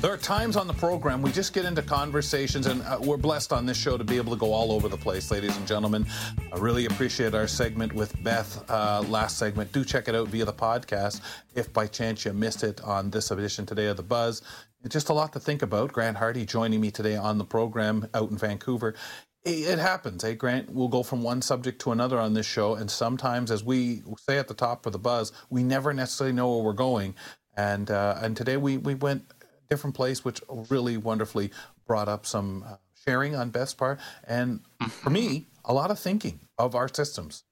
There are times on the program we just get into conversations, and uh, we're blessed on this show to be able to go all over the place, ladies and gentlemen. I really appreciate our segment with Beth, uh, last segment. Do check it out via the podcast if by chance you missed it on this edition today of The Buzz. Just a lot to think about. Grant Hardy joining me today on the program out in Vancouver. It happens, hey Grant. We'll go from one subject to another on this show, and sometimes, as we say at the top of the buzz, we never necessarily know where we're going. And uh, and today we we went different place, which really wonderfully brought up some uh, sharing on Beth's part, and for me, a lot of thinking of our systems.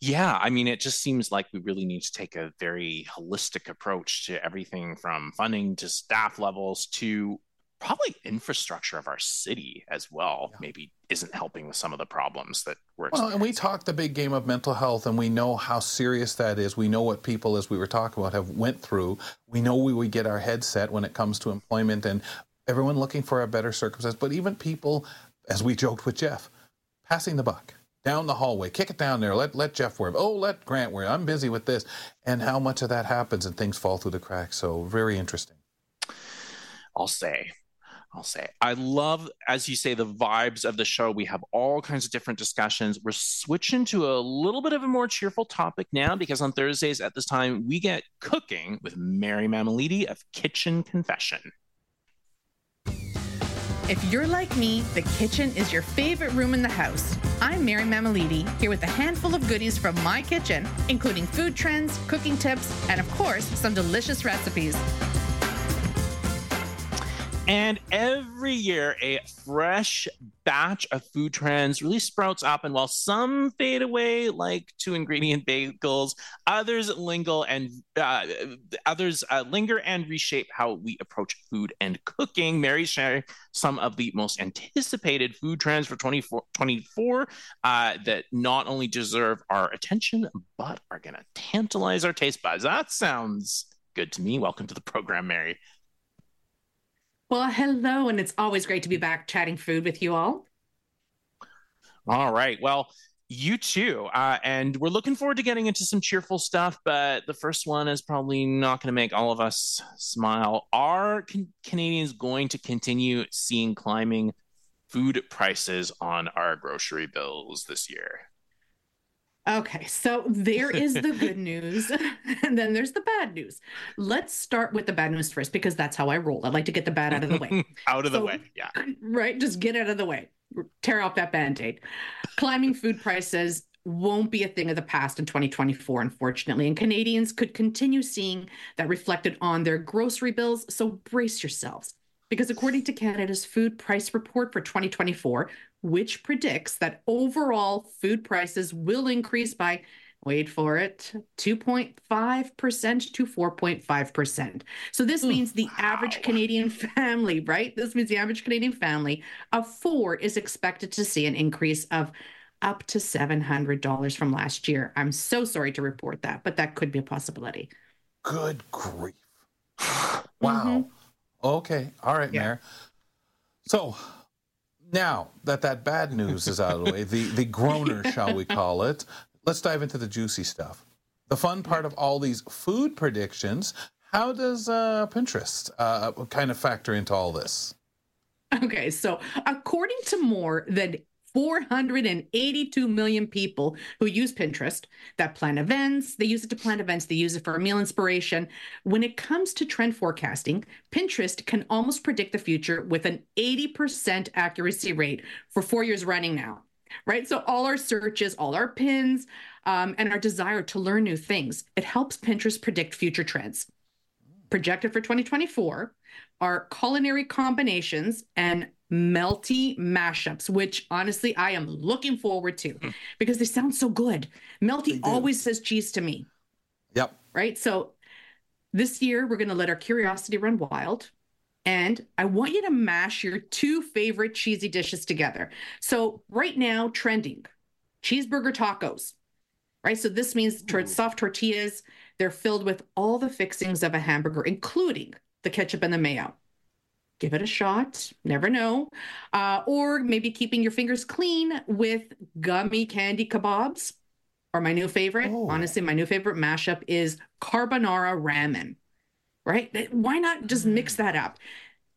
Yeah, I mean, it just seems like we really need to take a very holistic approach to everything from funding to staff levels to probably infrastructure of our city as well yeah. maybe isn't helping with some of the problems that we're well and we talked the big game of mental health and we know how serious that is. We know what people as we were talking about have went through. We know we would get our head set when it comes to employment and everyone looking for a better circumstance. But even people as we joked with jeff passing the buck down the hallway kick it down there let let jeff wear oh let grant wear i'm busy with this. And how much of that happens and things fall through the cracks. So very interesting. I'll say I'll say. I love, as you say, the vibes of the show. We have all kinds of different discussions. We're switching to a little bit of a more cheerful topic now because on Thursdays at this time, we get cooking with Mary Mammoliti of Kitchen Confession. If you're like me, the kitchen is your favorite room in the house. I'm Mary Mammoliti, here with a handful of goodies from my kitchen, including food trends, cooking tips, and of course, some delicious recipes. And every year, a fresh batch of food trends really sprouts up. And while some fade away, like two ingredient bagels, others linger and uh, others uh, linger and reshape how we approach food and cooking. Mary sharing some of the most anticipated food trends for 2024 uh, that not only deserve our attention but are going to tantalize our taste buds. That sounds good to me. Welcome to the program, Mary. Well, hello, and it's always great to be back chatting food with you all. All right. Well, you too. Uh, and we're looking forward to getting into some cheerful stuff, but the first one is probably not going to make all of us smile. Are can- Canadians going to continue seeing climbing food prices on our grocery bills this year? Okay, so there is the good news, and then there's the bad news. Let's start with the bad news first because that's how I roll. I like to get the bad out of the way. out of so, the way, yeah. Right, just get out of the way. Tear off that band aid. Climbing food prices won't be a thing of the past in 2024, unfortunately, and Canadians could continue seeing that reflected on their grocery bills. So brace yourselves. Because according to Canada's Food Price Report for 2024, which predicts that overall food prices will increase by, wait for it, 2.5% to 4.5%. So this Ooh, means the wow. average Canadian family, right? This means the average Canadian family of four is expected to see an increase of up to $700 from last year. I'm so sorry to report that, but that could be a possibility. Good grief. wow. Mm-hmm. Okay. All right, yeah. Mary. So now that that bad news is out of the way, the, the groaner, shall we call it, let's dive into the juicy stuff. The fun part of all these food predictions, how does uh, Pinterest uh, kind of factor into all this? Okay, so according to more than 482 million people who use Pinterest that plan events. They use it to plan events, they use it for meal inspiration. When it comes to trend forecasting, Pinterest can almost predict the future with an 80% accuracy rate for four years running now. Right. So, all our searches, all our pins, um, and our desire to learn new things, it helps Pinterest predict future trends. Projected for 2024 are culinary combinations and melty mashups, which honestly I am looking forward to hmm. because they sound so good. Melty always says cheese to me. Yep. Right. So this year we're going to let our curiosity run wild. And I want you to mash your two favorite cheesy dishes together. So, right now, trending cheeseburger tacos, right? So, this means soft tortillas They're filled with all the fixings of a hamburger, including the ketchup and the mayo. Give it a shot. Never know. Uh, or maybe keeping your fingers clean with gummy candy kebabs. Or my new favorite, Oh. honestly, my new favorite mashup is carbonara ramen. Right? Why not just mix that up?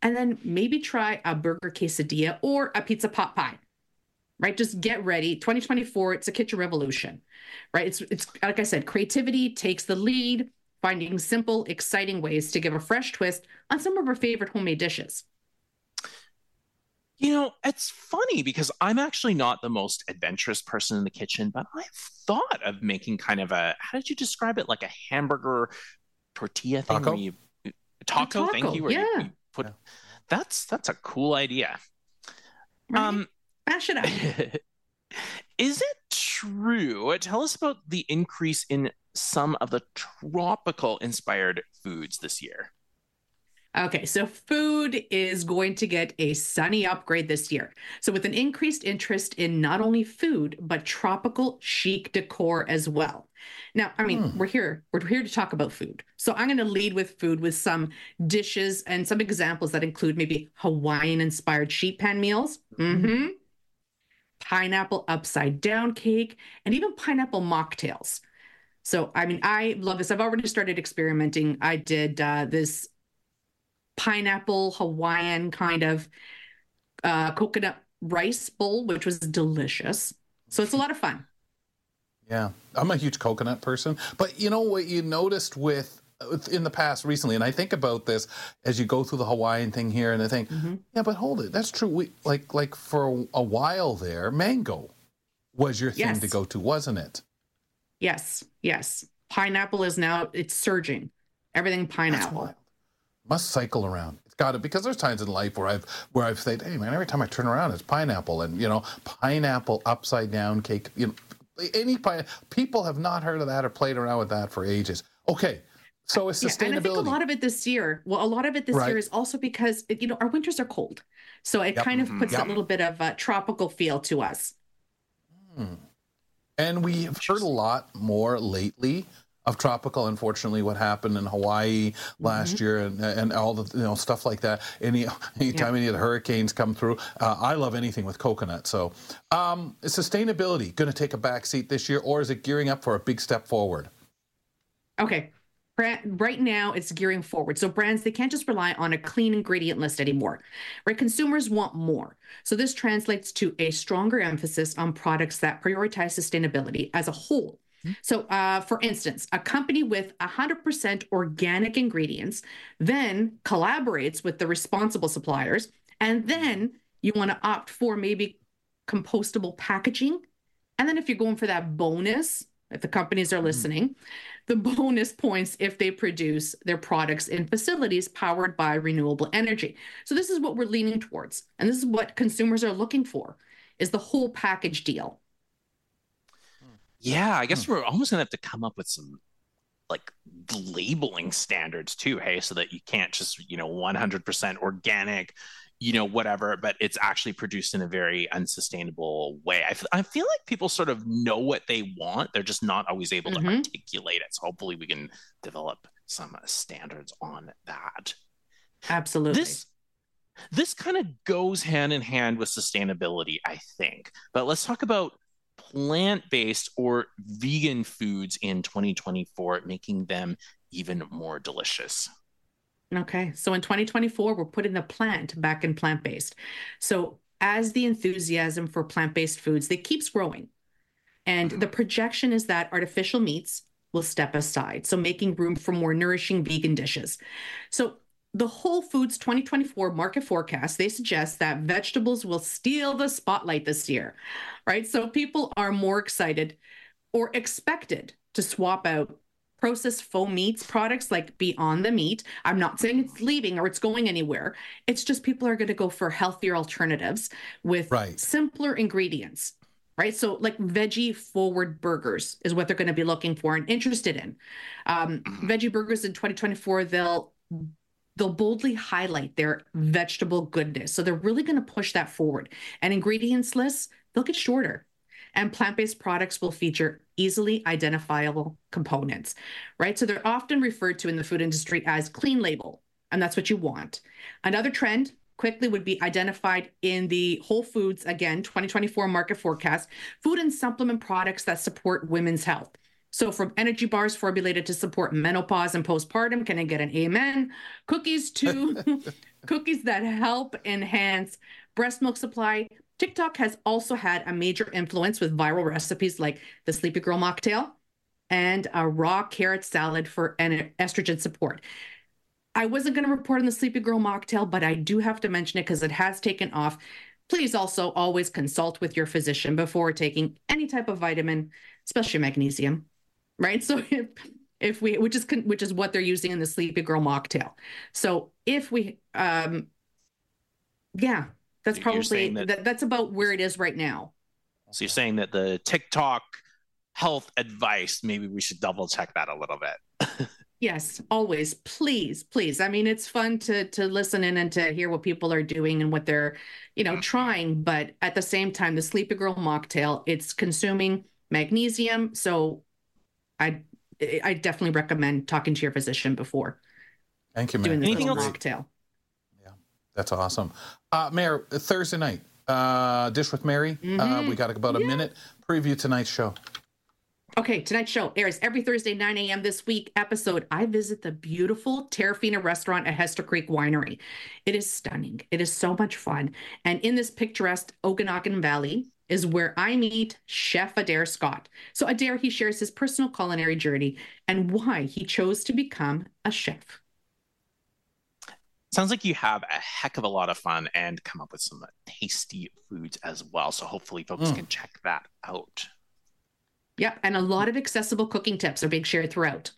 And then maybe try a burger quesadilla or a pizza pot pie right? Just get ready. 2024, it's a kitchen revolution, right? It's it's like I said, creativity takes the lead, finding simple, exciting ways to give a fresh twist on some of our favorite homemade dishes. You know, it's funny because I'm actually not the most adventurous person in the kitchen, but I've thought of making kind of a how did you describe it? Like a hamburger tortilla thing Taco? where you taco, thank you. Where you- yeah. you put Yeah. that's that's a cool idea. Right? Um Mash it up. Is it true? Tell us about the increase in some of the tropical inspired foods this year. Okay, so food is going to get a sunny upgrade this year. So, with an increased interest in not only food, but tropical chic decor as well. Now, I mean, Hmm. we're here, we're here to talk about food. So, I'm going to lead with food with some dishes and some examples that include maybe Hawaiian inspired sheet pan meals, hmm pineapple upside down cake, and even pineapple mocktails. So, I mean, I love this. I've already started experimenting. I did uh, this pineapple Hawaiian kind of uh, coconut rice bowl, which was delicious. So it's a lot of fun. Yeah, I'm a huge coconut person. But you know what you noticed with in the past recently, and I think about this as you go through the Hawaiian thing here, and I think, mm-hmm. yeah, but hold it, that's true. We like like for a while there, mango was your thing Yes. to go to, wasn't it? Yes, yes. Pineapple is now it's surging. Everything pineapple. wild. Must cycle around. It's got to because there's times in life where I've where I've said, hey man, every time I turn around, it's pineapple, and you know, pineapple upside down cake. You know, any pine. People have not heard of that or played around with that for ages. Okay, so it's Yeah, and I think a lot of it this year, well, a lot of it this Right. year is also because you know our winters are cold, so it Yep. kind of Mhm. puts Yep. that little bit of a tropical feel to us. And we've heard a lot more lately of tropical. Unfortunately, what happened in Hawaii last Mm-hmm. year and and all the you know stuff like that. Any anytime any of the hurricanes come through, uh, I love anything with coconut. So, um, sustainability going to take a back seat this year, or is it gearing up for a big step forward? Okay. Right now, it's gearing forward. So brands they can't just rely on a clean ingredient list anymore. Right? Consumers want more. So this translates to a stronger emphasis on products that prioritize sustainability as a whole. Mm-hmm. So, uh, for instance, a company with 100% organic ingredients then collaborates with the responsible suppliers, and mm-hmm. then you want to opt for maybe compostable packaging. And then, if you're going for that bonus, if the companies are mm-hmm. listening, the bonus points if they produce their products in facilities powered by renewable energy. So this is what we're leaning towards, and this is what consumers are looking for: is the whole package deal. Yeah, I guess hmm. we're almost gonna have to come up with some like labeling standards too, hey, so that you can't just, you know, 100% organic, you know, whatever, but it's actually produced in a very unsustainable way. I, f- I feel like people sort of know what they want, they're just not always able to Mhm. articulate it. So hopefully we can develop some uh, standards on that. Absolutely. This this kind of goes hand in hand with sustainability, I think. But let's talk about plant-based or vegan foods in 2024, making them even more delicious. Okay. So in 2024, we're putting the plant back in plant based. So as the enthusiasm for plant based foods, they keeps growing. And the mm-hmm. projection is that artificial meats will step aside. So making room for more nourishing vegan dishes. So the Whole Foods 2024 market forecast, they suggest that vegetables will steal the spotlight this year, right? So people are more excited or expected to swap out processed faux meats products like Beyond the Meat. I'm not saying it's leaving or it's going anywhere. It's just people are going to go for healthier alternatives with Right. simpler ingredients. Right. So, like veggie forward burgers is what they're going to be looking for and interested in. Um, veggie burgers in 2024, they'll they'll boldly highlight their vegetable goodness. So they're really going to push that forward. And ingredients lists, they'll get shorter. And plant based products will feature easily identifiable components, right? So they're often referred to in the food industry as clean label, and that's what you want. Another trend quickly would be identified in the Whole Foods, again, 2024 market forecast food and supplement products that support women's health. So, from energy bars formulated to support menopause and postpartum, can I get an amen? Cookies to cookies that help enhance breast milk supply. TikTok has also had a major influence with viral recipes like the Sleepy Girl mocktail and a raw carrot salad for an estrogen support. I wasn't going to report on the Sleepy Girl mocktail, but I do have to mention it because it has taken off. Please also always consult with your physician before taking any type of vitamin, especially magnesium right? So if if we which is which is what they're using in the Sleepy Girl mocktail. So if we um yeah, that's probably that, that, that's about where it is right now. So you're saying that the TikTok health advice, maybe we should double check that a little bit. yes, always. Please, please. I mean, it's fun to to listen in and to hear what people are doing and what they're, you know, mm-hmm. trying, but at the same time, the Sleepy Girl mocktail, it's consuming magnesium, so I I definitely recommend talking to your physician before. Thank you, Mary. Doing the Anything else? Mocktail. That's awesome. Uh, Mary, Thursday night, uh, Dish with Mary. Uh, mm-hmm. Uh, we got about a yeah. minute. Preview tonight's show. Okay, tonight's show airs every Thursday, 9 a.m. This week episode, I visit the beautiful Terrafina restaurant at Hester Creek Winery. It is stunning. It is so much fun. And in this picturesque Okanagan Valley, is where I meet Chef Adair Scott. So, Adair, he shares his personal culinary journey and why he chose to become a chef. Sounds like you have a heck of a lot of fun and come up with some tasty foods as well. So, hopefully, folks mm. can check that out. Yep. And a lot of accessible cooking tips are being shared throughout.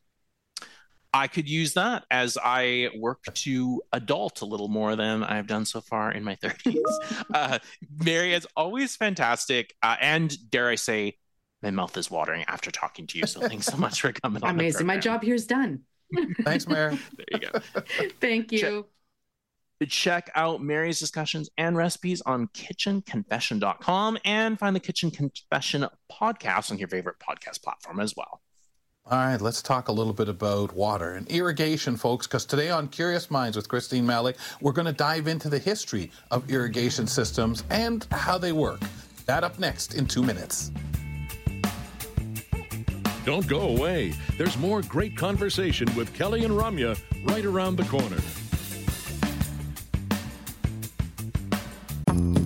I could use that as I work to adult a little more than I've done so far in my 30s. uh, Mary is always fantastic. Uh, and dare I say, my mouth is watering after talking to you. So thanks so much for coming on. Amazing. My job here is done. Thanks, Mary. there you go. Thank you. Check, check out Mary's discussions and recipes on kitchenconfession.com and find the Kitchen Confession podcast on your favorite podcast platform as well. All right, let's talk a little bit about water and irrigation, folks, because today on Curious Minds with Christine Malec, we're going to dive into the history of irrigation systems and how they work. That up next in two minutes. Don't go away. There's more great conversation with Kelly and Ramya right around the corner.